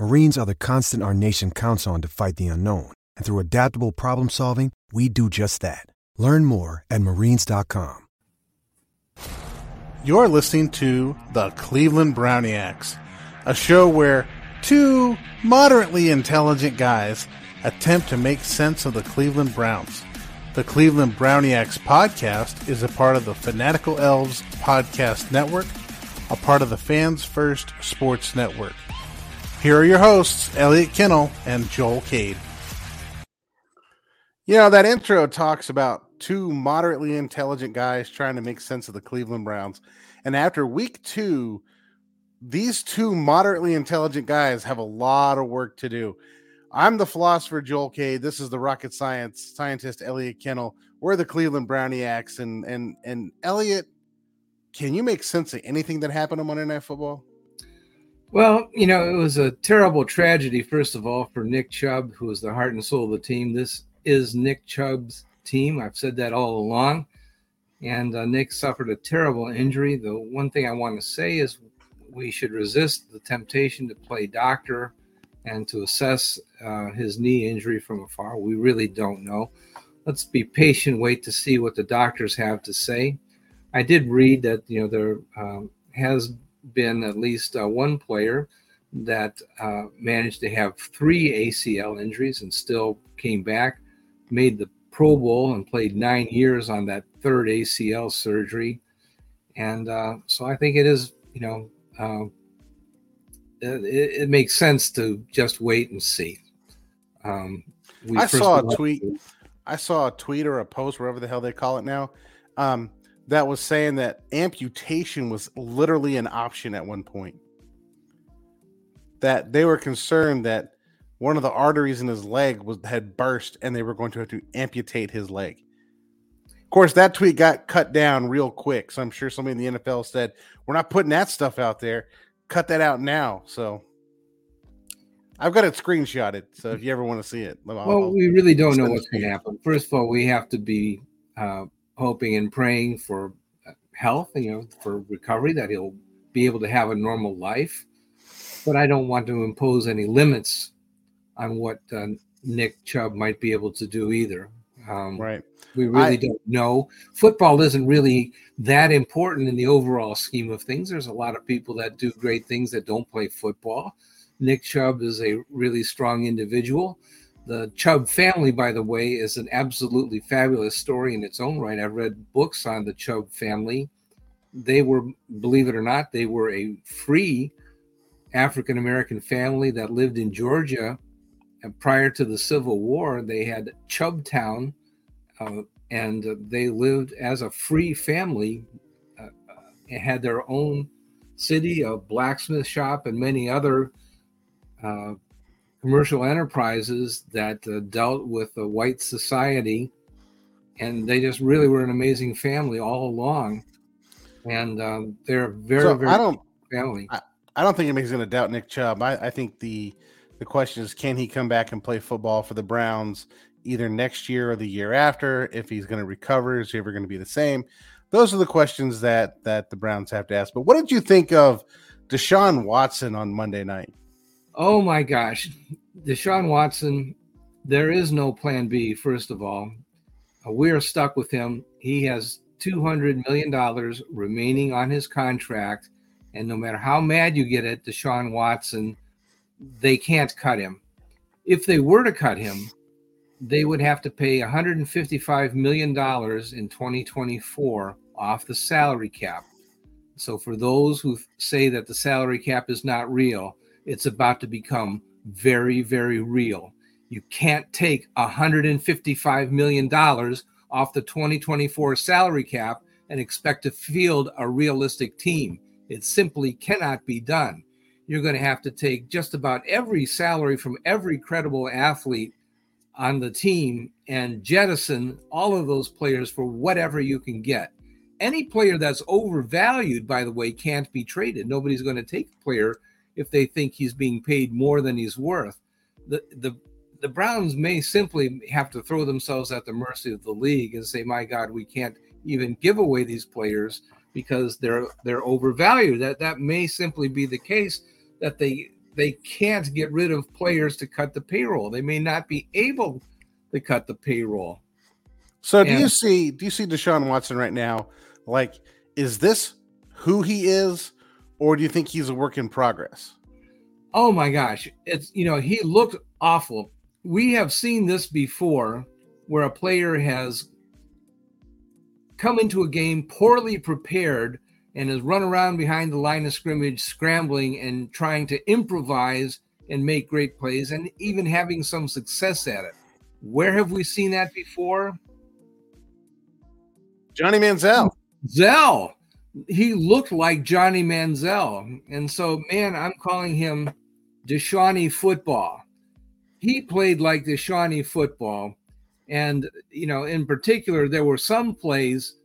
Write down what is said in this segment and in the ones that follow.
Marines are the constant our nation counts on to fight the unknown. And through adaptable problem solving, we do just that. Learn more at marines.com. You're listening to the Cleveland Browniacs, a show where two moderately intelligent guys attempt to make sense of the Cleveland Browns. The Cleveland Browniacs podcast is a part of the Fanatical Elves podcast network, a part of the Fans First Sports Network. Here are your hosts, Elliot Kennel and Joel Cade. You know, that intro talks about two moderately intelligent guys trying to make sense of the Cleveland Browns. And after week two, these two moderately intelligent guys have a lot of work to do. I'm the philosopher Joel Cade. This is the rocket science scientist Elliot Kennel. We're the Cleveland Browniacs, and and and Elliot, can you make sense of anything that happened on Monday Night Football? Well, you know, it was a terrible tragedy, first of all, for Nick Chubb, who is the heart and soul of the team. This is Nick Chubb's team. I've said that all along. And uh, Nick suffered a terrible injury. The one thing I want to say is we should resist the temptation to play doctor and to assess uh, his knee injury from afar. We really don't know. Let's be patient, wait to see what the doctors have to say. I did read that, you know, there um, has been at least uh, one player that uh, managed to have three ACL injuries and still came back, made the Pro Bowl and played nine years on that third ACL surgery. And uh, so I think it is, you know, uh, it, it, makes sense to just wait and see. Um, I saw a tweet. I saw a tweet or a post, whatever the hell they call it now, um, that was saying that amputation was literally an option at one point. That they were concerned that one of the arteries in his leg was had burst and they were going to have to amputate his leg. Of course, that tweet got cut down real quick. So I'm sure somebody in the NFL said, We're not putting that stuff out there. Cut that out now. So I've got it screenshotted. So if you ever want to see it, I'll, well, we really don't know what's going to happen. First of all, we have to be uh, hoping and praying for health, you know, for recovery, that he'll be able to have a normal life. But I don't want to impose any limits on what uh, Nick Chubb might be able to do either. Um, right. We really I, don't know. Football isn't really that important in the overall scheme of things. There's a lot of people that do great things that don't play football. Nick Chubb is a really strong individual. The Chubb family, by the way, is an absolutely fabulous story in its own right. I've read books on the Chubb family. They were, believe it or not, they were a free African American family that lived in Georgia. And prior to the Civil War, they had Chubbtown, uh, and they lived as a free family, uh, uh, had their own city, a blacksmith shop, and many other uh, commercial enterprises that uh, dealt with the white society. And they just really were an amazing family all along. And um, they're very, So, very I don't- family. I, I don't think anybody's going to doubt Nick Chubb. I, I think the the question is, can he come back and play football for the Browns either next year or the year after? If he's going to recover, is he ever going to be the same? Those are the questions that that the Browns have to ask. But what did you think of Deshaun Watson on Monday night? Oh my gosh. Deshaun Watson, there is no plan B, first of all. Uh, we are stuck with him. He has $200 million remaining on his contract. And no matter how mad you get at Deshaun Watson, they can't cut him. If they were to cut him, they would have to pay $155 million in 2024 off the salary cap. So, for those who say that the salary cap is not real, it's about to become very, very real. You can't take $155 million off the 2024 salary cap and expect to field a realistic team. It simply cannot be done. You're going to have to take just about every salary from every credible athlete on the team and jettison all of those players for whatever you can get. Any player that's overvalued, by the way, can't be traded. Nobody's going to take a player if they think he's being paid more than he's worth. The the the Browns may simply have to throw themselves at the mercy of the league and say, "My God, we can't even give away these players because they're they're overvalued." That that may simply be the case that they they can't get rid of players to cut the payroll. They may not be able to cut the payroll. So do you see do you see Deshaun Watson right now? Like, is this who he is, or do you think he's a work in progress? Oh my gosh. It's, you know, he looked awful. We have seen this before where a player has come into a game poorly prepared and has run around behind the line of scrimmage, scrambling and trying to improvise and make great plays and even having some success at it. Where have we seen that before? Johnny Manziel. Zell. He looked like Johnny Manziel. And so, man, I'm calling him Deshawnee football. He played like Deshawnee football. And, you know, in particular, there were some plays,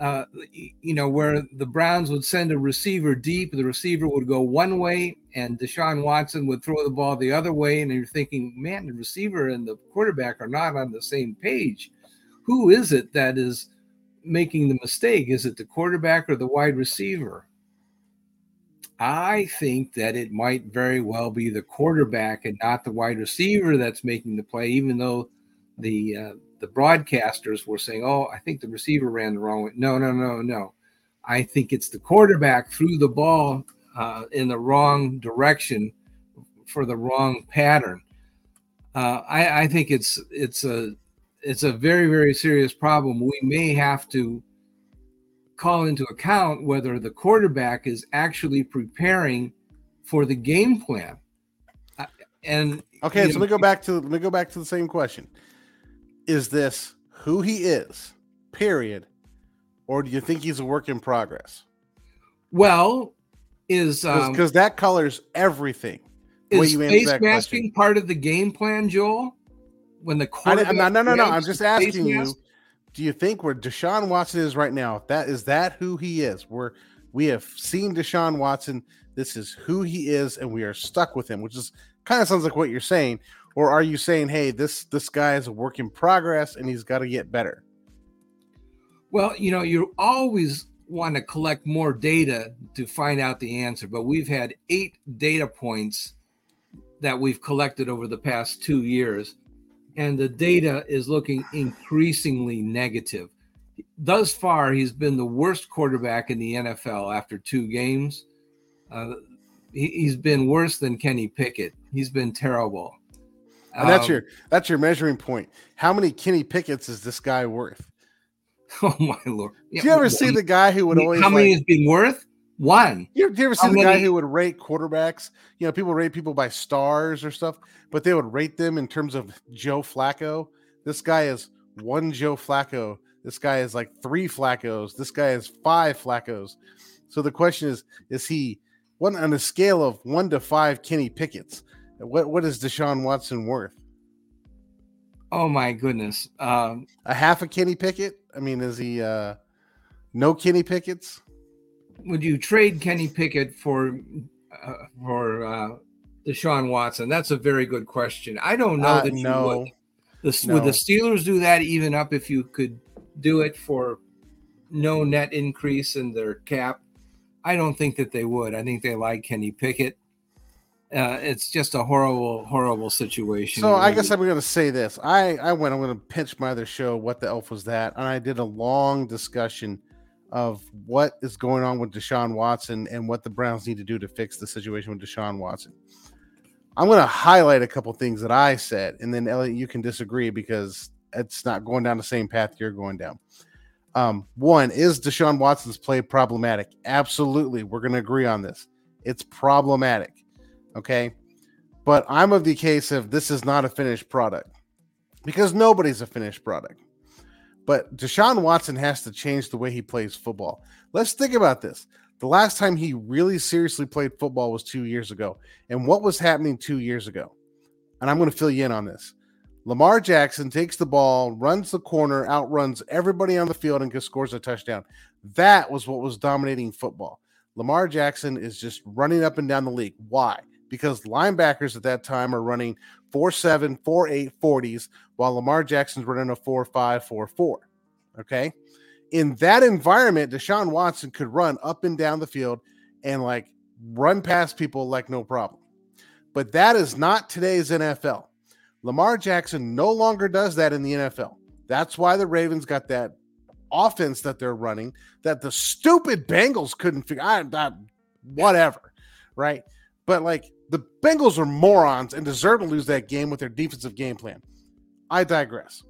uh, you know, where the Browns would send a receiver deep. The receiver would go one way, and Deshaun Watson would throw the ball the other way. And you're thinking, man, the receiver and the quarterback are not on the same page. Who is it that is making the mistake? Is it the quarterback or the wide receiver? I think that it might very well be the quarterback and not the wide receiver that's making the play, even though the uh, the broadcasters were saying, "Oh, I think the receiver ran the wrong way." No, no, no, no. I think it's the quarterback threw the ball uh, in the wrong direction for the wrong pattern. Uh, I, I think it's it's a it's a very very serious problem. We may have to call into account whether the quarterback is actually preparing for the game plan. And Okay, so know, let me go back to let me go back to the same question. Is this who he is? Period. Or do you think he's a work in progress? Well, is um, Because that colors everything. is face masking question. part of the game plan, Joel? When the quarterback not, no, no, no. I'm just asking you. Do you think where Deshaun Watson is right now? That is that who he is? We're we have seen Deshaun Watson. This is who he is, and we are stuck with him, which is kind of sounds like what you're saying. Or are you saying, hey, this this guy is a work in progress and he's got to get better? Well, you know, you always want to collect more data to find out the answer, but we've had eight data points that we've collected over the past two years, and the data is looking increasingly negative. Thus far, he's been the worst quarterback in the NFL after two games. Uh, he, he's been worse than Kenny Pickett. He's been terrible. And that's Um, your that's your measuring point. How many Kenny Pickett's is this guy worth? Oh my lord! Do you ever see the guy who would always How many like- has been worth? One. You, you ever see How the guy who would rate quarterbacks? You know, people rate people by stars or stuff, but they would rate them in terms of Joe Flacco. This guy is one Joe Flacco. This guy is like three Flaccos. This guy is five Flaccos. So the question is, is he one on a scale of one to five Kenny Pickett's? What what is Deshaun Watson worth? Oh my goodness. Um, a half a Kenny Pickett? I mean, is he uh no Kenny Pickett's? Would you trade Kenny Pickett for uh, for uh Deshaun Watson? That's a very good question. I don't know Uh, that you no. would. The, No. Would the Steelers do that even up if you could do it for no net increase in their cap? I don't think that they would. I think they like Kenny Pickett. Uh, it's just a horrible, horrible situation. So I guess I'm going to say this. I I went. I'm going to pinch my other show. What the elf was that? And I did a long discussion of what is going on with Deshaun Watson and what the Browns need to do to fix the situation with Deshaun Watson. I'm going to highlight a couple things that I said, and then Elliot, you can disagree because it's not going down the same path you're going down. Um, one is Deshaun Watson's play problematic. Absolutely, we're going to agree on this. It's problematic. Okay. But I'm of the case of this is not a finished product because nobody's a finished product. But Deshaun Watson has to change the way he plays football. Let's think about this. The last time he really seriously played football was two years ago. And what was happening two years ago? And I'm going to fill you in on this. Lamar Jackson takes the ball, runs the corner, outruns everybody on the field, and scores a touchdown. That was what was dominating football. Lamar Jackson is just running up and down the league. Why? Because linebackers at that time are running 4 7, 4 8, 40s, while Lamar Jackson's running a 4 5, 4 4. Okay. In that environment, Deshaun Watson could run up and down the field and like run past people like no problem. But that is not today's NFL. Lamar Jackson no longer does that in the NFL. That's why the Ravens got that offense that they're running that the stupid Bengals couldn't figure out. Whatever, right? But like the Bengals are morons and deserve to lose that game with their defensive game plan. I digress.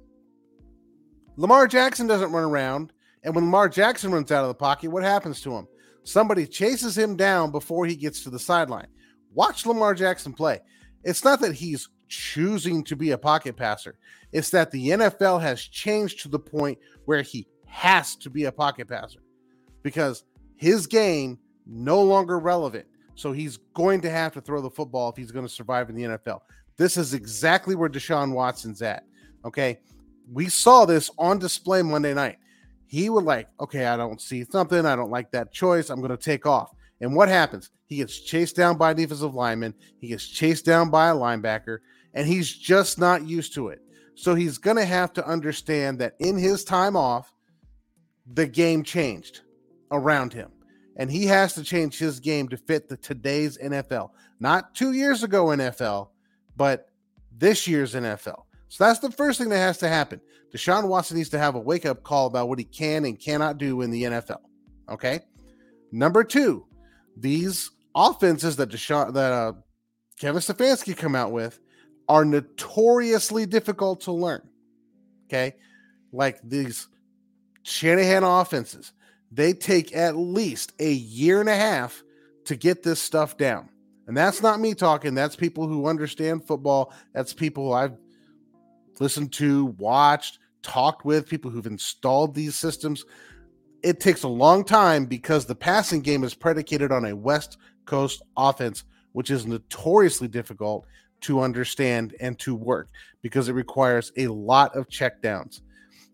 Lamar Jackson doesn't run around, and when Lamar Jackson runs out of the pocket, what happens to him? Somebody chases him down before he gets to the sideline. Watch Lamar Jackson play. It's not that he's choosing to be a pocket passer. It's that the NFL has changed to the point where he has to be a pocket passer because his game no longer relevant. So he's going to have to throw the football if he's going to survive in the NFL. This is exactly where Deshaun Watson's at. Okay. We saw this on display Monday night. He would like, okay, I don't see something. I don't like that choice. I'm going to take off. And what happens? He gets chased down by a defensive lineman. He gets chased down by a linebacker, and he's just not used to it. So he's going to have to understand that in his time off, the game changed around him. And he has to change his game to fit the today's NFL. Not two years ago NFL, but this year's NFL. So that's the first thing that has to happen. Deshaun Watson needs to have a wake up call about what he can and cannot do in the NFL. Okay. Number two, these offenses that Deshaun that uh, Kevin Stefanski come out with are notoriously difficult to learn. Okay, like these Shanahan offenses, they take at least a year and a half to get this stuff down. And that's not me talking. That's people who understand football. That's people I've listened to, watched, talked with, people who've installed these systems. It takes a long time because the passing game is predicated on a West Coast offense, which is notoriously difficult to understand and to work because it requires a lot of checkdowns.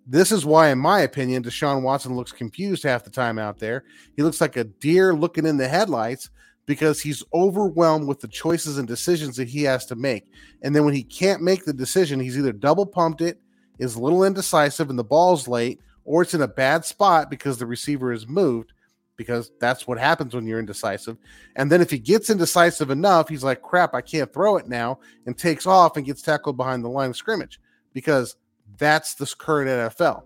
This is why, in my opinion, Deshaun Watson looks confused half the time out there. He looks like a deer looking in the headlights because he's overwhelmed with the choices and decisions that he has to make. And then when he can't make the decision, he's either double pumped it, is a little indecisive, and the ball's late, or it's in a bad spot because the receiver is moved, because that's what happens when you're indecisive. And then if he gets indecisive enough, he's like, crap, I can't throw it now, and takes off and gets tackled behind the line of scrimmage because that's the current NFL.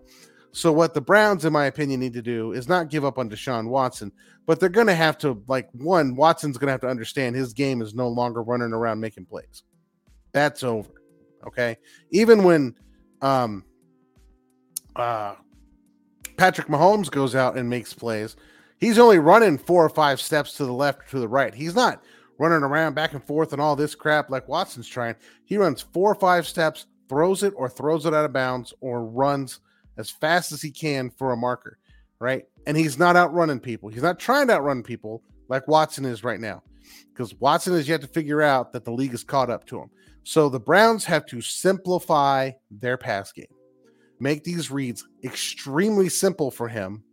So what the Browns, in my opinion, need to do is not give up on Deshaun Watson, but they're going to have to like one. Watson's going to have to understand his game is no longer running around making plays. That's over. Okay, even when um uh Patrick Mahomes goes out and makes plays, he's only running four or five steps to the left or to the right. He's not running around back and forth and all this crap like Watson's trying. He runs four or five steps, throws it or throws it out of bounds or runs as fast as he can for a marker, right? And he's not outrunning people. He's not trying to outrun people like Watson is right now because Watson has yet to figure out that the league is caught up to him. So the Browns have to simplify their pass game, make these reads extremely simple for him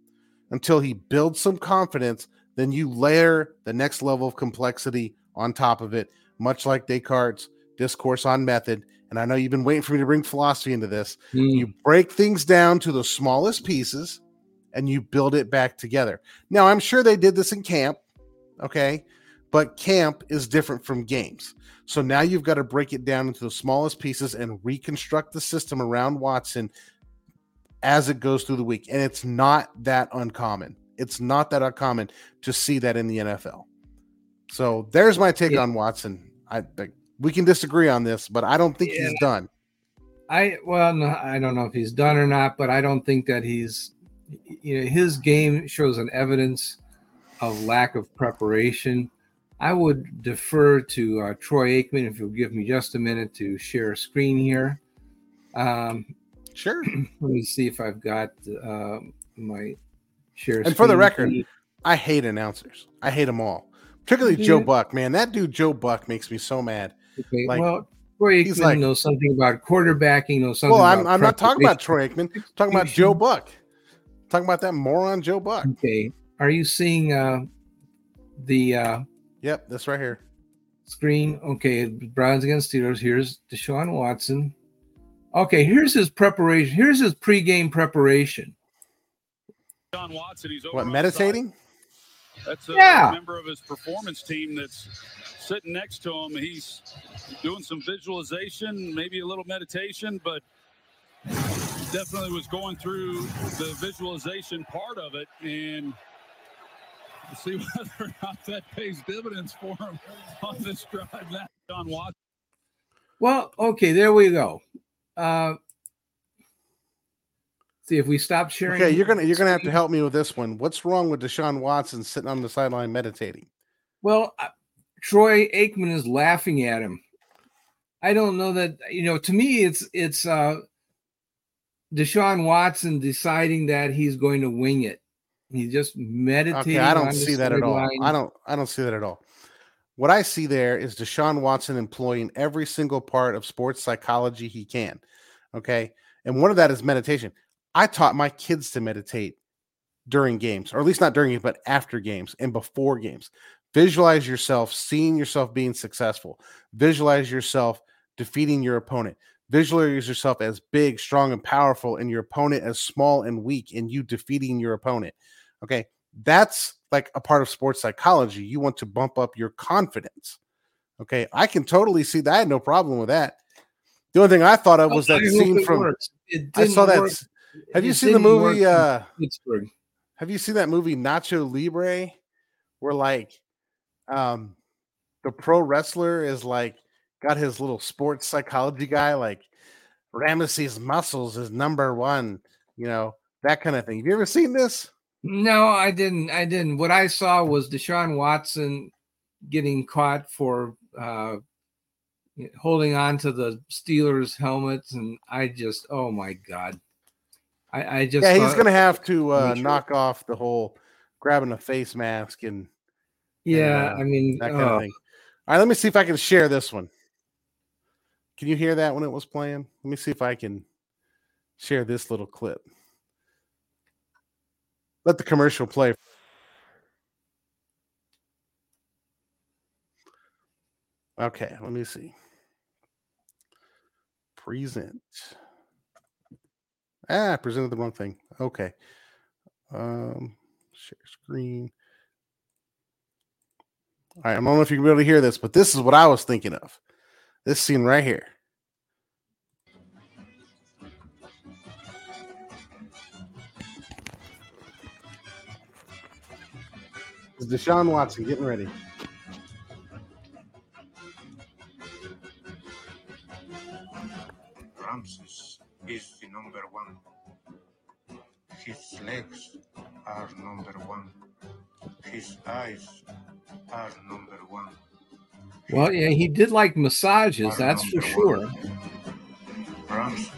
until he builds some confidence. Then you layer the next level of complexity on top of it, much like Descartes' discourse on method. And I know you've been waiting for me to bring philosophy into this. Mm. You break things down to the smallest pieces and you build it back together. Now, I'm sure they did this in camp, okay? But camp is different from games. So now you've got to break it down into the smallest pieces and reconstruct the system around Watson as it goes through the week. And it's not that uncommon. It's not that uncommon to see that in the NFL. So there's my take Yeah. on Watson. I, I we can disagree on this, but I don't think he's done. I well, no, I don't know if he's done or not, but I don't think that he's. You know, his game shows an evidence of lack of preparation. I would defer to uh, Troy Aikman if you'll give me just a minute to share a screen here. Um, sure. Let me see if I've got uh, my share. And for the record, sheet. I hate announcers. I hate them all, particularly Joe Buck. Man, that dude Joe Buck makes me so mad. Okay, Like, well, Troy he's Aikman like- knows something about quarterbacking. Knows something. well, I'm, about I'm not talking about preparation. Troy Aikman. I'm talking about Joe Buck. talking about that moron Joe Buck. Okay, are you seeing uh, the uh, Yep, that's right here. screen? Okay, Browns against Steelers. Here's Deshaun Watson. Okay, here's his preparation. Here's his pregame preparation. John Watson, he's over What meditating? side. That's a Yeah. member of his performance team that's sitting next to him. He's doing some visualization, maybe a little meditation, but definitely was going through the visualization part of it and to see whether or not that pays dividends for him on this drive. That John Watson. Well, okay, there we go. Uh, see if we stop sharing. Okay, you're gonna you're gonna have to help me with this one. What's wrong with Deshaun Watson sitting on the sideline meditating? Well, uh, Troy Aikman is laughing at him. I don't know that you know. To me, it's it's uh, Deshaun Watson deciding that he's going to wing it. He's just meditating. Okay, I don't see that at all. I don't I don't see that at all. What I see there is Deshaun Watson employing every single part of sports psychology he can. Okay. And one of that is meditation. I taught my kids to meditate during games, or at least not during it, but after games and before games. Visualize yourself seeing yourself being successful. Visualize yourself defeating your opponent. Visualize yourself as big, strong, and powerful, and your opponent as small and weak, and you defeating your opponent. Okay. That's like a part of sports psychology. You want to bump up your confidence. Okay. I can totally see that. I had no problem with that. The only thing I thought of was I that scene from. works. I saw that. Have you seen the movie? Uh, Pittsburgh. have you seen that movie Nacho Libre, where like, um, the pro wrestler is like got his little sports psychology guy, like Ramses muscles is number one, you know that kind of thing. Have you ever seen this? No, I didn't. I didn't. What I saw was Deshaun Watson getting caught for uh, holding on to the Steelers helmets, and I just, oh my god, I, I just yeah, he's gonna have to uh, knock off the whole grabbing a face mask and Yeah, uh, I mean, that kind oh. of thing. All right, let me see if I can share this one. Can you hear that when it was playing? Let me see if I can share this little clip. Let the commercial play. Okay, let me see. Present. Ah, I presented the wrong thing. Okay. Um, share screen. All right, I don't know if you can really hear this, but this is what I was thinking of. This scene right here. Is Deshaun Watson getting ready. Ramses is the number one. His legs are number one. His eyes are number one. Well, yeah, he did like massages, that's for sure. Ramses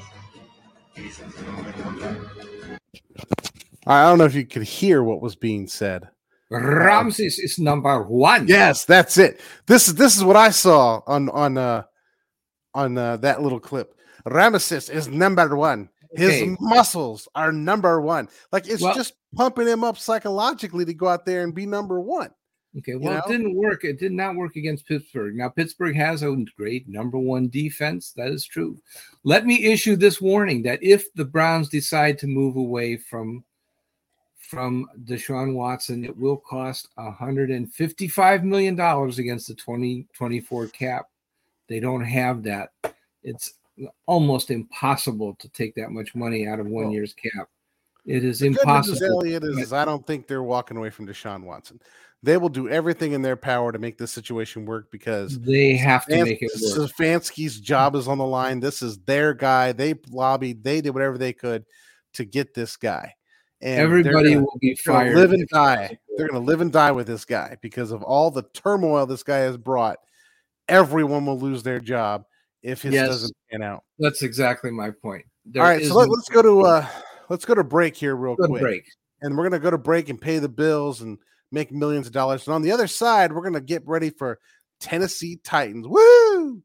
is number one. I don't know if you could hear what was being said. Ramses is number one. Yes, that's it. This is this is what I saw on on uh on uh, that little clip. Ramses is number one. His Okay. muscles are number one. Like it's Well- just pumping him up psychologically to go out there and be number one. Okay, well, know? it didn't work. It did not work against Pittsburgh. Now, Pittsburgh has a great number one defense. That is true. Let me issue this warning that if the Browns decide to move away from from Deshaun Watson, it will cost $155 million against the 2024 cap. They don't have that. It's almost impossible to take that much money out of one Well, year's cap. It is The impossible. Elliot, is, is I don't think they're walking away from Deshaun Watson. They will do everything in their power to make this situation work because They have to Stefanski- make it work. Stefanski's job is on the line. This is their guy. They lobbied. They did whatever they could to get this guy. And Everybody gonna- will be fired Live and die. They're going to live and die with this guy because of all the turmoil this guy has brought. Everyone will lose their job if his Yes. doesn't pan out. That's exactly my point. There all right, so let, us go to uh let's go to break here real quick. break. And we're gonna go to break and pay the bills and make millions of dollars. And on the other side, we're gonna get ready for Tennessee Titans. Woo!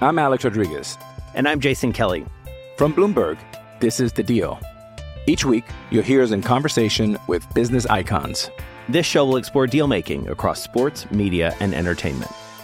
I'm Alex Rodriguez. And I'm Jason Kelly. From Bloomberg, this is The Deal. Each week, you'll hear us in conversation with business icons. This show will explore deal making across sports, media, and entertainment.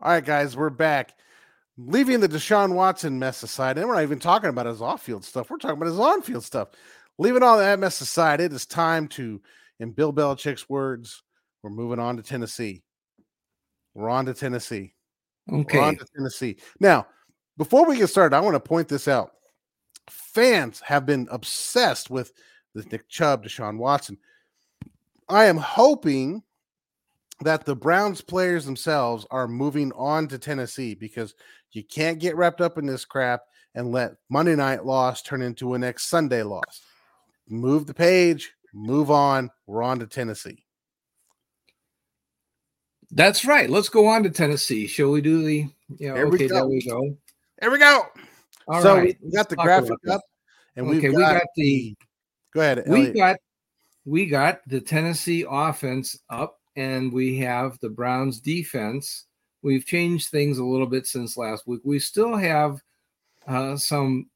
All right, guys, we're back. Leaving the Deshaun Watson mess aside, and we're not even talking about his off-field stuff. We're talking about his on-field stuff. Leaving all that mess aside, it is time to, in Bill Belichick's words, we're moving on to Tennessee. We're on to Tennessee. Okay. We're on to Tennessee. Now, before we get started, I want to point this out. Fans have been obsessed with the Nick Chubb, Deshaun Watson. I am hoping that the Browns players themselves are moving on to Tennessee because you can't get wrapped up in this crap and let Monday night loss turn into a next Sunday loss. Move the page, move on. We're on to Tennessee. That's right. Let's go on to Tennessee. Shall we do the? Yeah. Here we okay. There we go. There we go. All so right, we got the talk graphic up, and okay, we've we got, got the Go ahead. we Elliot. got we got the Tennessee offense up, and we have the Browns defense. We've changed things a little bit since last week. We still have uh, some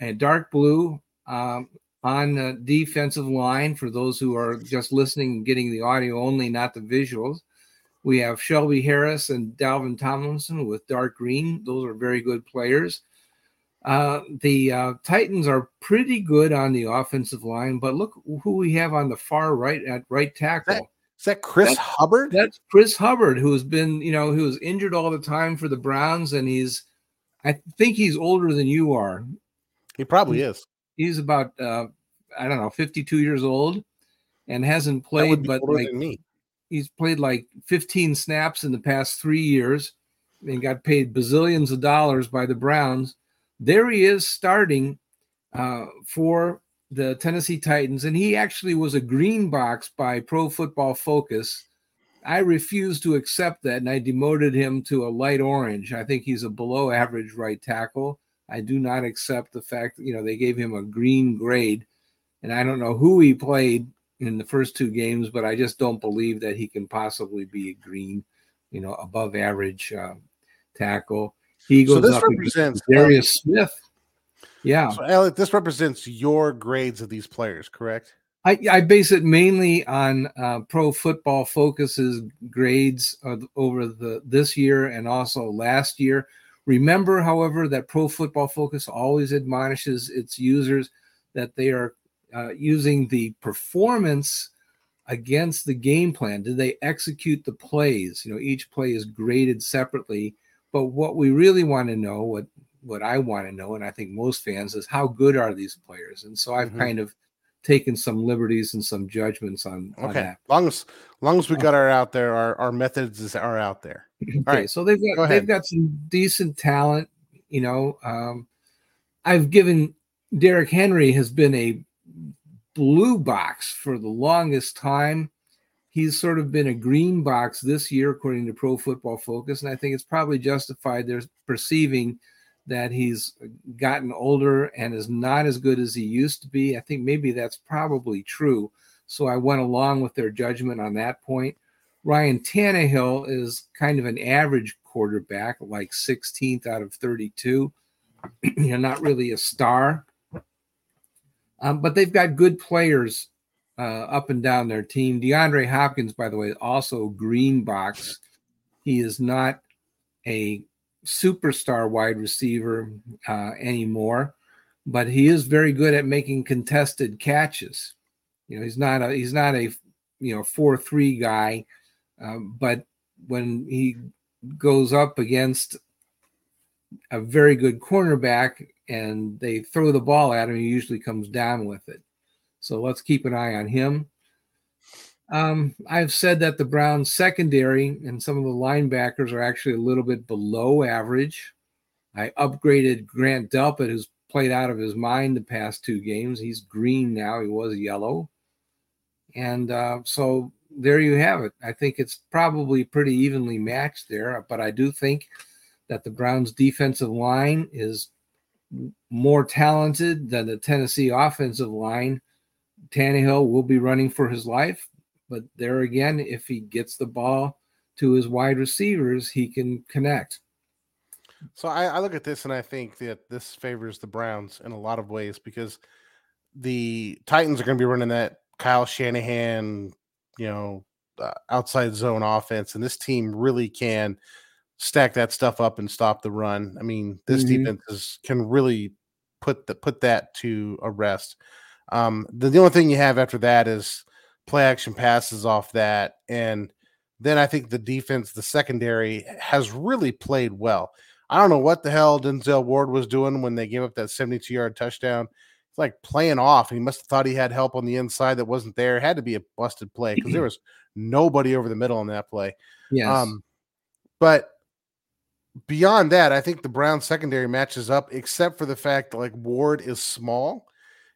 uh, dark blue um, on the defensive line for those who are just listening and getting the audio only, not the visuals. We have Shelby Harris and Dalvin Tomlinson with dark green. Those are very good players. Uh, the uh, Titans are pretty good on the offensive line, but look who we have on the far right at right tackle. That, is that Chris that's, Hubbard? That's Chris Hubbard, who's been, you know, who was injured all the time for the Browns, and he's, I think he's older than you are. He probably he's, is. He's about, uh, I don't know, 52 years old, and hasn't played, but like me. he's played like 15 snaps in the past three years, and got paid bazillions of dollars by the Browns there he is starting uh, for the Tennessee Titans, and he actually was a green box by Pro Football Focus. I refused to accept that, and I demoted him to a light orange. I think he's a below average right tackle. I do not accept the fact, that you know, they gave him a green grade, and I don't know who he played in the first two games, but I just don't believe that he can possibly be a green, you know, above average uh, tackle. He goes so this up represents Darius Smith. Yeah. So, Alec, this represents your grades of these players, correct? I, I base it mainly on uh, Pro Football Focus's grades of, over the this year and also last year. Remember, however, that Pro Football Focus always admonishes its users that they are uh, using the performance against the game plan. Did they execute the plays? You know, each play is graded separately but what we really want to know, what what I want to know, and I think most fans, is how good are these players? And so I've mm-hmm. kind of taken some liberties and some judgments on, okay. on that. Long as long as we got our out there, our, our methods are out there. All okay, right. So they've got Go they've got some decent talent. You know, um, I've given Derrick Henry has been a blue box for the longest time he's sort of been a green box this year, according to Pro Football Focus. And I think it's probably justified they're perceiving that he's gotten older and is not as good as he used to be. I think maybe that's probably true. So I went along with their judgment on that point. Ryan Tannehill is kind of an average quarterback, like 16th out of 32. you know, not really a star. Um, but they've got good players uh, up and down their team. DeAndre Hopkins, by the way, also green box. He is not a superstar wide receiver uh, anymore, but he is very good at making contested catches. You know, he's not a he's not a you know four three guy, um, but when he goes up against a very good cornerback and they throw the ball at him, he usually comes down with it. So let's keep an eye on him. Um, I've said that the Browns secondary and some of the linebackers are actually a little bit below average. I upgraded Grant Delpit, who's played out of his mind the past two games. He's green now. He was yellow. And uh, so there you have it. I think it's probably pretty evenly matched there, but I do think that the Browns' defensive line is more talented than the Tennessee offensive line. Tannehill will be running for his life, but there again, if he gets the ball to his wide receivers, he can connect. So I, I, look at this and I think that this favors the Browns in a lot of ways because the Titans are going to be running that Kyle Shanahan, you know, uh, outside zone offense, and this team really can stack that stuff up and stop the run. I mean, this mm-hmm. defense is, can really put the put that to a rest. Um, the, the only thing you have after that is play action passes off that. And then I think the defense, the secondary, has really played well. I don't know what the hell Denzel Ward was doing when they gave up that 72 yard touchdown. It's like playing off. He must have thought he had help on the inside that wasn't there. It had to be a busted play because there was nobody over the middle on that play. Yes. Um, but beyond that, I think the Brown secondary matches up, except for the fact that like Ward is small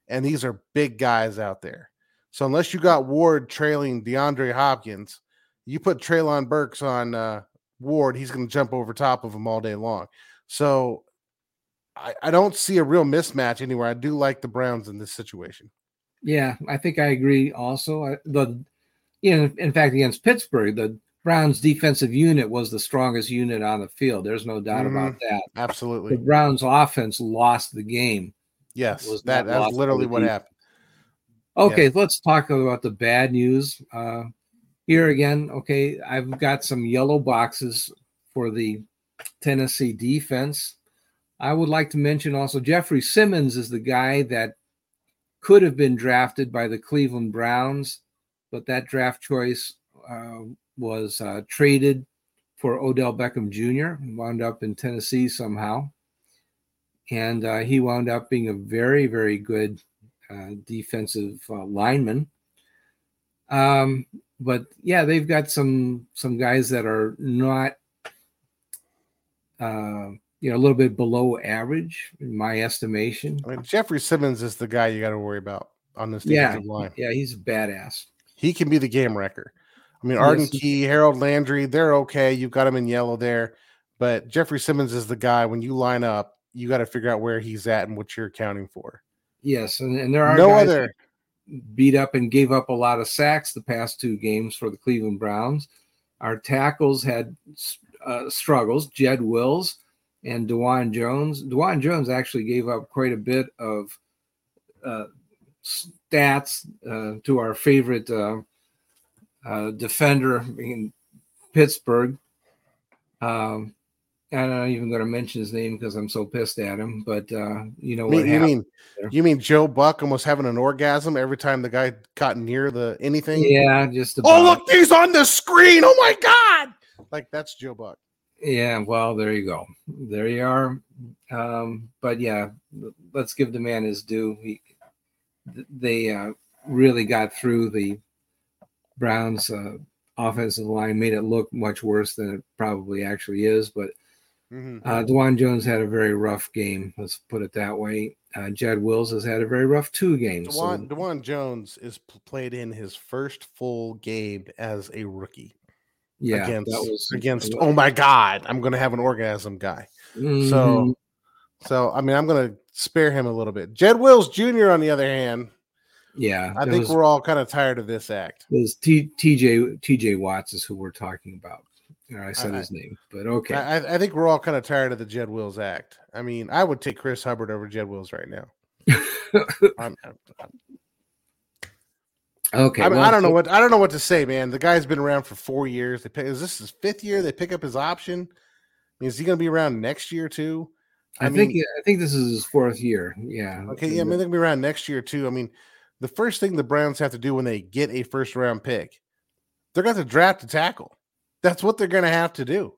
and these are big guys out there. So unless you got Ward trailing DeAndre Hopkins, you put Treylon Burks on uh, Ward, he's going to jump over top of him all day long. So I, I don't see a real mismatch anywhere. I do like the Browns in this situation. Yeah, I think I agree. Also, the you know, in fact, against Pittsburgh, the Browns defensive unit was the strongest unit on the field. There's no doubt mm-hmm. about that. Absolutely. The Browns offense lost the game. Yes, that, that's literally what happened. Okay, yes. let's talk about the bad news. Uh, here again, okay, I've got some yellow boxes for the Tennessee defense. I would like to mention also Jeffery Simmons is the guy that could have been drafted by the Cleveland Browns, but that draft choice uh, was uh, traded for Odell Beckham Jr. Wound up in Tennessee somehow, and uh, he wound up being a very, very good defensive uh, lineman. Um, but yeah, they've got some some guys that are not, uh, you know, a little bit below average in my estimation. I mean, Jeffery Simmons is the guy you got to worry about on this Yeah, defensive line. yeah, he's a badass. He can be the game wrecker. I mean, Arden he Key, Harold Landry, they're okay. You've got him in yellow there, but Jeffery Simmons is the guy. When you line up, you got to figure out where he's at and what you're accounting for. Yes, and, and there are No other- beat up and gave up a lot of sacks the past two games for the Cleveland Browns. Our tackles had uh, struggles. Jed Wills and Dawand Jones. Dawand Jones actually gave up quite a bit of uh, stats uh, to our favorite uh, uh, defender in Pittsburgh. Um, I'm not even going to mention his name because I'm so pissed at him. But uh, you know Me- what you mean there. you mean Joe Buck almost having an orgasm every time the guy got near the anything? Yeah, just Oh, look, he's on the screen. Oh my god! Like that's Joe Buck. Yeah, well, there you go. There you are. Um, but yeah, let's give the man his due. He, they uh, really got through the Browns' uh, offensive line, made it look much worse than it probably actually is. But Mhm. uh, Dawand Jones had a very rough game. Let's put it that way. Uh, Jed Wills has had a very rough two games. so- Dawand, Dawand Jones is played in his first full game as a rookie. Yeah, against that was- against. Oh my god, I'm going to have an orgasm guy. So, Mhm. so I mean, I'm going to spare him a little bit. Jed Wills Jr. on the other hand, yeah, I think was- we're all kind of tired of this act. It was T, TJ TJ Watts is who we're talking about. You know, I said I- his name, but okay. I, I- I think we're all kind of tired of the Jed Wills act. I mean, I would take Chris Hubbard over Jed Wills right now. I'm- I'm- okay, I, mean, well, I don't know what I don't know what to say, man. The guy's been around for four years. They pick, is this his fifth year? They pick up his option. I mean, is he going to be around next year too? I, think I think this is his fourth year. Yeah. Okay, yeah, I mean, they're gonna be around next year too. I mean, the first thing the Browns have to do when they get a first round pick, they're going to draft a tackle. That's what they're going to have to do.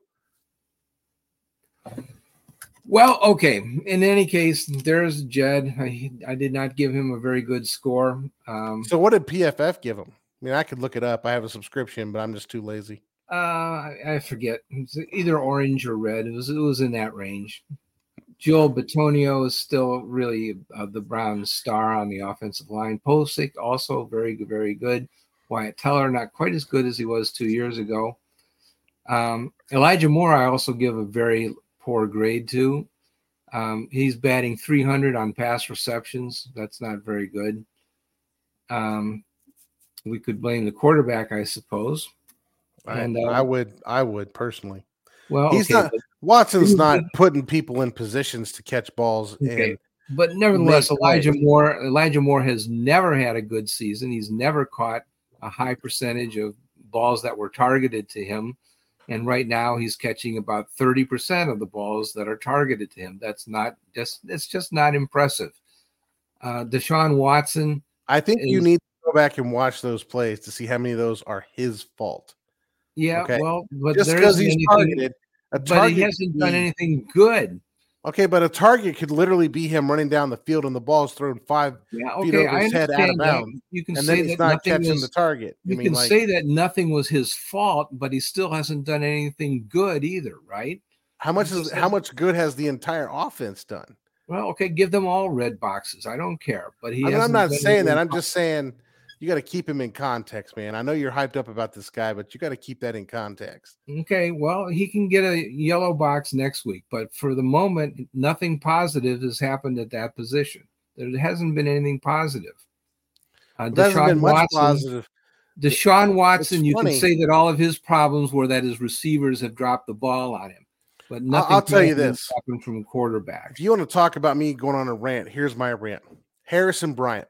Well, okay. In any case, there's Jed. I, I did not give him a very good score. Um, So, what did PFF give him? I mean, I could look it up. I have a subscription, but I'm just too lazy. uh, I, I forget. Either orange or red. It was it was in that range. Joel Bitonio is still really uh, the Browns' star on the offensive line. Pocic also very very good. Wyatt Teller not quite as good as he was two years ago. Um, Elijah Moore, I also give a very poor grade to. Um, he's batting 300 on pass receptions. That's not very good. Um, we could blame the quarterback, I suppose. And, uh, I would, I would personally. Well, he's okay, not. Watson's not putting people in positions to catch balls. Okay. And But nevertheless, Elijah plays. Moore Elijah Moore has never had a good season. He's never caught a high percentage of balls that were targeted to him. And right now he's catching about 30% of the balls that are targeted to him. That's not just it's just not impressive. Uh Deshaun Watson. I think you need to go back and watch those plays to see how many of those are his fault. Yeah, Okay. well, but just there because isn't he's anything- targeted, a but he hasn't done anything good. Okay, but a target could literally be him running down the field and the ball's thrown five Yeah, feet over his head out of bounds. You can and say then he's that not catching was- the target. I You mean, can like, say that nothing was his fault, but he still hasn't done anything good either, right? how much is how much good has the entire offense done? Well, okay, give them all red boxes. I don't care, but he. I mean, I'm hasn't saying that. I'm just saying you got to keep him in context, man. I know you're hyped up about this guy, but you got to keep that in context. Okay, well, he can get a yellow box next week, but for the moment, nothing positive has happened at that position. There hasn't been anything positive. Uh, There hasn't been Deshaun much Watson, positive. Deshaun Watson, you funny. can say that all of his problems were that his receivers have dropped the ball on him, but nothing. I'll tell you this. happened from quarterback. If you want to talk about me going on a rant, here's my rant. Harrison Bryant.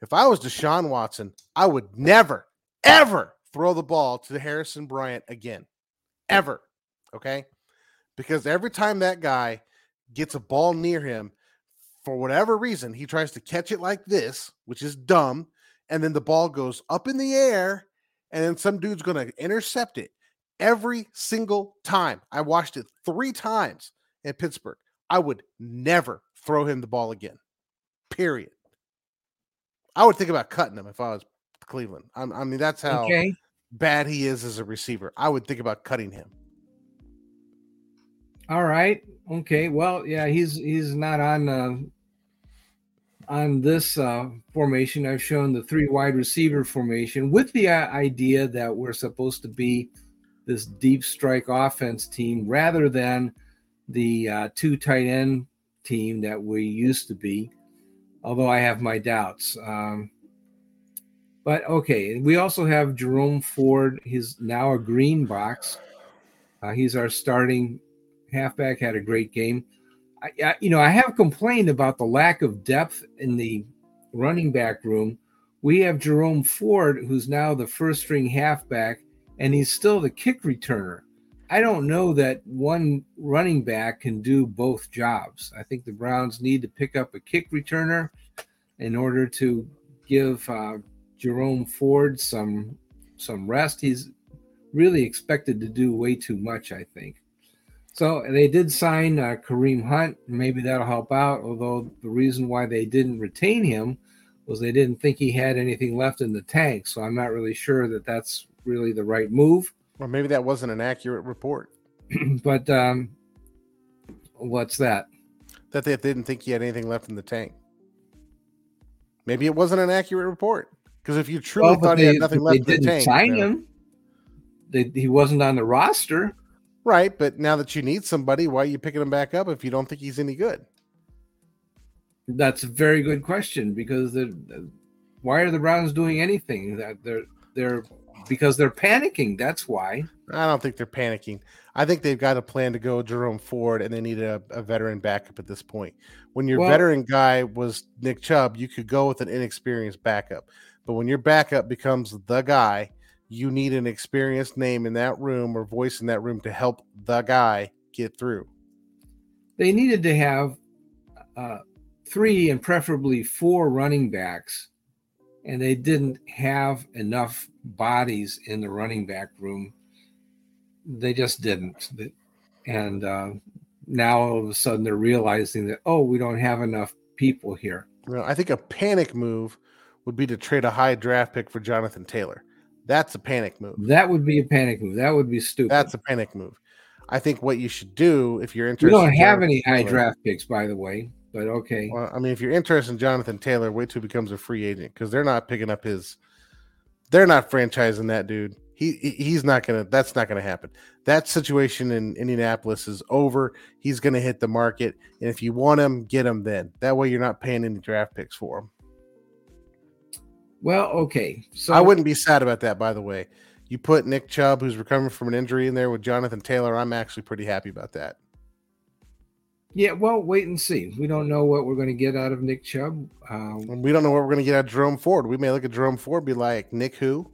If I was Deshaun Watson, I would never, ever throw the ball to Harrison Bryant again. Ever. Okay. Because every time that guy gets a ball near him, for whatever reason, he tries to catch it like this, which is dumb, and then the ball goes up in the air, and then some dude's going to intercept it every single time. I watched it three times in Pittsburgh. I would never throw him the ball again. Period. I would think about cutting him if I was Cleveland. I, I mean, that's how Okay. bad he is as a receiver. I would think about cutting him. All right. Okay. Well, yeah, he's he's not on uh, on this uh, formation. I've shown the three wide receiver formation with the uh, idea that we're supposed to be this deep strike offense team rather than the uh, two tight end team that we used to be. Although I have my doubts. Um, but okay, we also have Jerome Ford. He's now a green box. Uh, he's our starting halfback. Had a great game. I, I, you know, I have complained about the lack of depth in the running back room. We have Jerome Ford, who's now the first string halfback, and he's still the kick returner. I don't know that one running back can do both jobs. I think the Browns need to pick up a kick returner in order to give uh, Jerome Ford some some rest. He's really expected to do way too much, I think. So they did sign uh, Kareem Hunt. Maybe that'll help out. Although the reason why they didn't retain him was they didn't think he had anything left in the tank. So I'm not really sure that that's really the right move. Or maybe that wasn't an accurate report. but um, what's that? That they didn't think he had anything left in the tank. Maybe it wasn't an accurate report. Because if you truly Well, thought he had nothing left they in the didn't tank, sign you know. him. They, he wasn't on the roster. Right, but now that you need somebody, why are you picking him back up if you don't think he's any good? That's a very good question because the why are the Browns doing anything? That they're they're because they're panicking. That's why. I don't think they're panicking. I think they've got a plan to go Jerome Ford, and they need a, a veteran backup at this point. When your Well- veteran guy was Nick Chubb, you could go with an inexperienced backup. But when your backup becomes the guy, you need an experienced name in that room or voice in that room to help the guy get through. They needed to have uh, three and preferably four running backs, and they didn't have enough bodies in the running back room. They just didn't. And uh, now all of a sudden they're realizing that, oh, we don't have enough people here. Well, I think a panic move would be to trade a high draft pick for Jonathan Taylor. That's a panic move. That would be a panic move. That would be stupid. That's a panic move. I think what you should do if you're we interested. don't have any high draft picks, by the way, but okay. Well, I mean, if you're interested in Jonathan Taylor, wait till he becomes a free agent because they're not picking up his. They're not franchising that dude. He he- he's not gonna. That's not gonna happen. That situation in Indianapolis is over. He's gonna hit the market, and if you want him, get him then. That way, you're not paying any draft picks for him. Well, okay. So I wouldn't be sad about that. By the way, you put Nick Chubb, who's recovering from an injury, in there with Jonathan Taylor. I'm actually pretty happy about that. Yeah, well, wait and see. We don't know what we're going to get out of Nick Chubb. Um, we don't know what we're gonna get out of Jerome Ford. We may look at Jerome Ford, be like Nick who.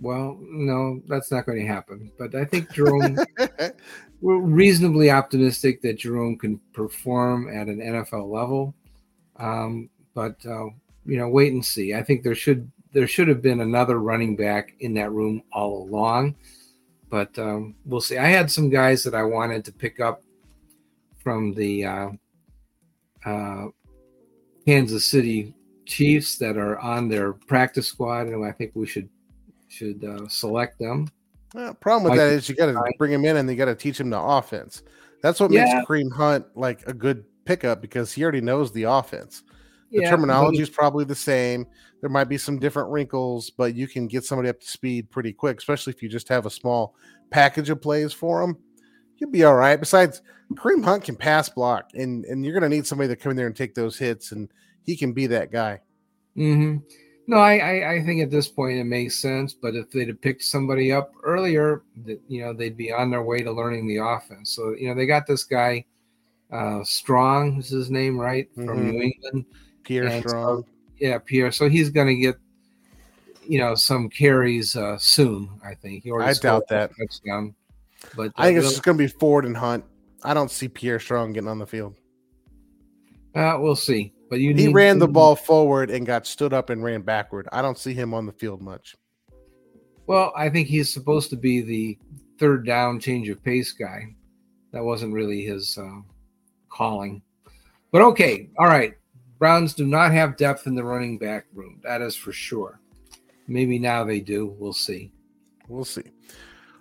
well, no, that's not going to happen. But I think Jerome, we're reasonably optimistic that Jerome can perform at an NFL level. Um, but uh, you know, wait and see. I think there should there should have been another running back in that room all along. But um, we'll see. I had some guys that I wanted to pick up from the uh, uh, Kansas City Chiefs that are on their practice squad, and I think we should should uh, select them. Uh, problem with Like- that is you got to bring him in and you got to teach him the offense. That's what Yeah. makes Kareem Hunt like a good pickup because he already knows the offense. The Yeah, terminology is probably the same. There might be some different wrinkles, but you can get somebody up to speed pretty quick, especially if you just have a small package of plays for them. You'll be all right. Besides, Kareem Hunt can pass block, and and you're going to need somebody to come in there and take those hits, and he can be that guy. Mm-hmm. No, I, I I think at this point it makes sense. But if they'd have picked somebody up earlier, that you know they'd be on their way to learning the offense. So you know they got this guy, uh, Strong is his name, right from Mhm. New England. Pierre And so- Strong. yeah, Pierre. So he's going to get, you know, some carries uh, soon. I think. He already I doubt that. touchdown. But I think uh, it's just going to be Ford and Hunt, I don't see Pierre Strong getting on the field. Uh, we'll see. But you he ran the ball forward and got stood up and ran backward. I don't see him on the field much. Well, I think he's supposed to be the third down change of pace guy. That wasn't really his uh, calling. But okay, all right. Browns do not have depth in the running back room. That is for sure. Maybe now they do. We'll see. We'll see.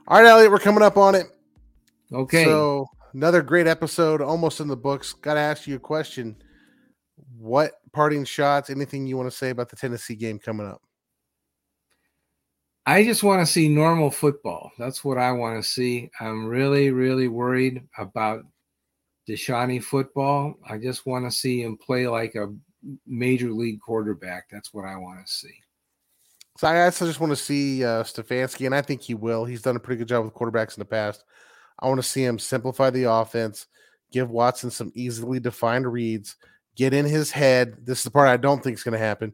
All right, Elliot, we're coming up on it. Okay. So another great episode, almost in the books. Got to ask you a question. What parting shots? Anything you want to say about the Tennessee game coming up? I just want to see normal football. That's what I want to see. I'm really, really worried about Deshaunty football. I just want to see him play like a major league quarterback. That's what I want to see. So I also just want to see uh, Stefanski, and I think he will. He's done a pretty good job with quarterbacks in the past. I want to see him simplify the offense, give Watson some easily defined reads, get in his head. This is the part I don't think is going to happen.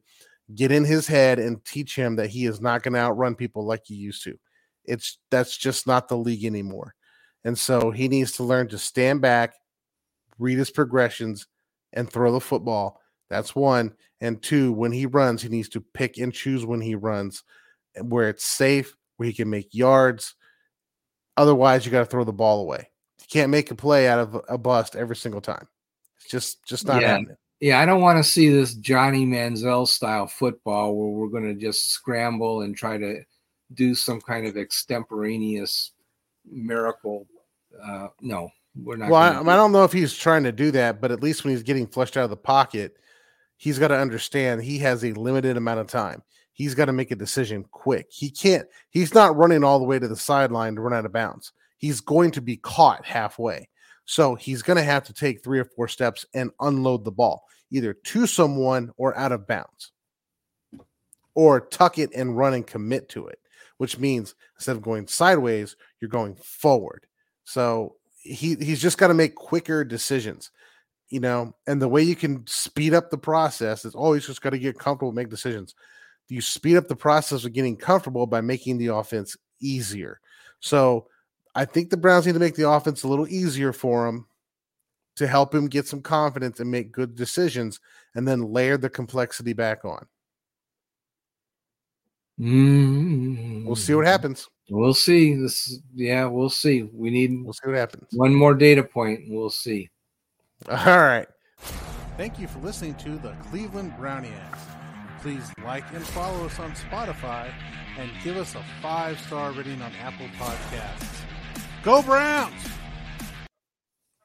Get in his head and teach him that he is not going to outrun people like he used to. It's that's just not the league anymore. And so he needs to learn to stand back, read his progressions, and throw the football. That's one. And two, when he runs, he needs to pick and choose when he runs, where it's safe, where he can make yards. Otherwise, you got to throw the ball away. You can't make a play out of a bust every single time. It's just just not yeah. happening. Yeah, I don't want to see this Johnny Manziel style football where we're going to just scramble and try to do some kind of extemporaneous miracle. Uh, no, we're not. Well, I, gonna I don't know if he's trying to do that, but at least when he's getting flushed out of the pocket, he's got to understand he has a limited amount of time. He's got to make a decision quick. He can't, he's not running all the way to the sideline to run out of bounds. He's going to be caught halfway. So he's going to have to take three or four steps and unload the ball, either to someone or out of bounds, or tuck it and run and commit to it, which means instead of going sideways, you're going forward. So he he's just got to make quicker decisions, you know. And the way you can speed up the process is always just got to get comfortable, make decisions. You speed up the process of getting comfortable by making the offense easier. So I think the Browns need to make the offense a little easier for him to help him get some confidence and make good decisions, and then layer the complexity back on. Mm, We'll see what happens. We'll see. This, yeah, we'll see. We need. We'll see what happens. One more data point. We'll see. All right. Thank you for listening to the Cleveland Browniacs. Please like and follow us on Spotify and give us a five star rating on Apple Podcasts. Go Browns!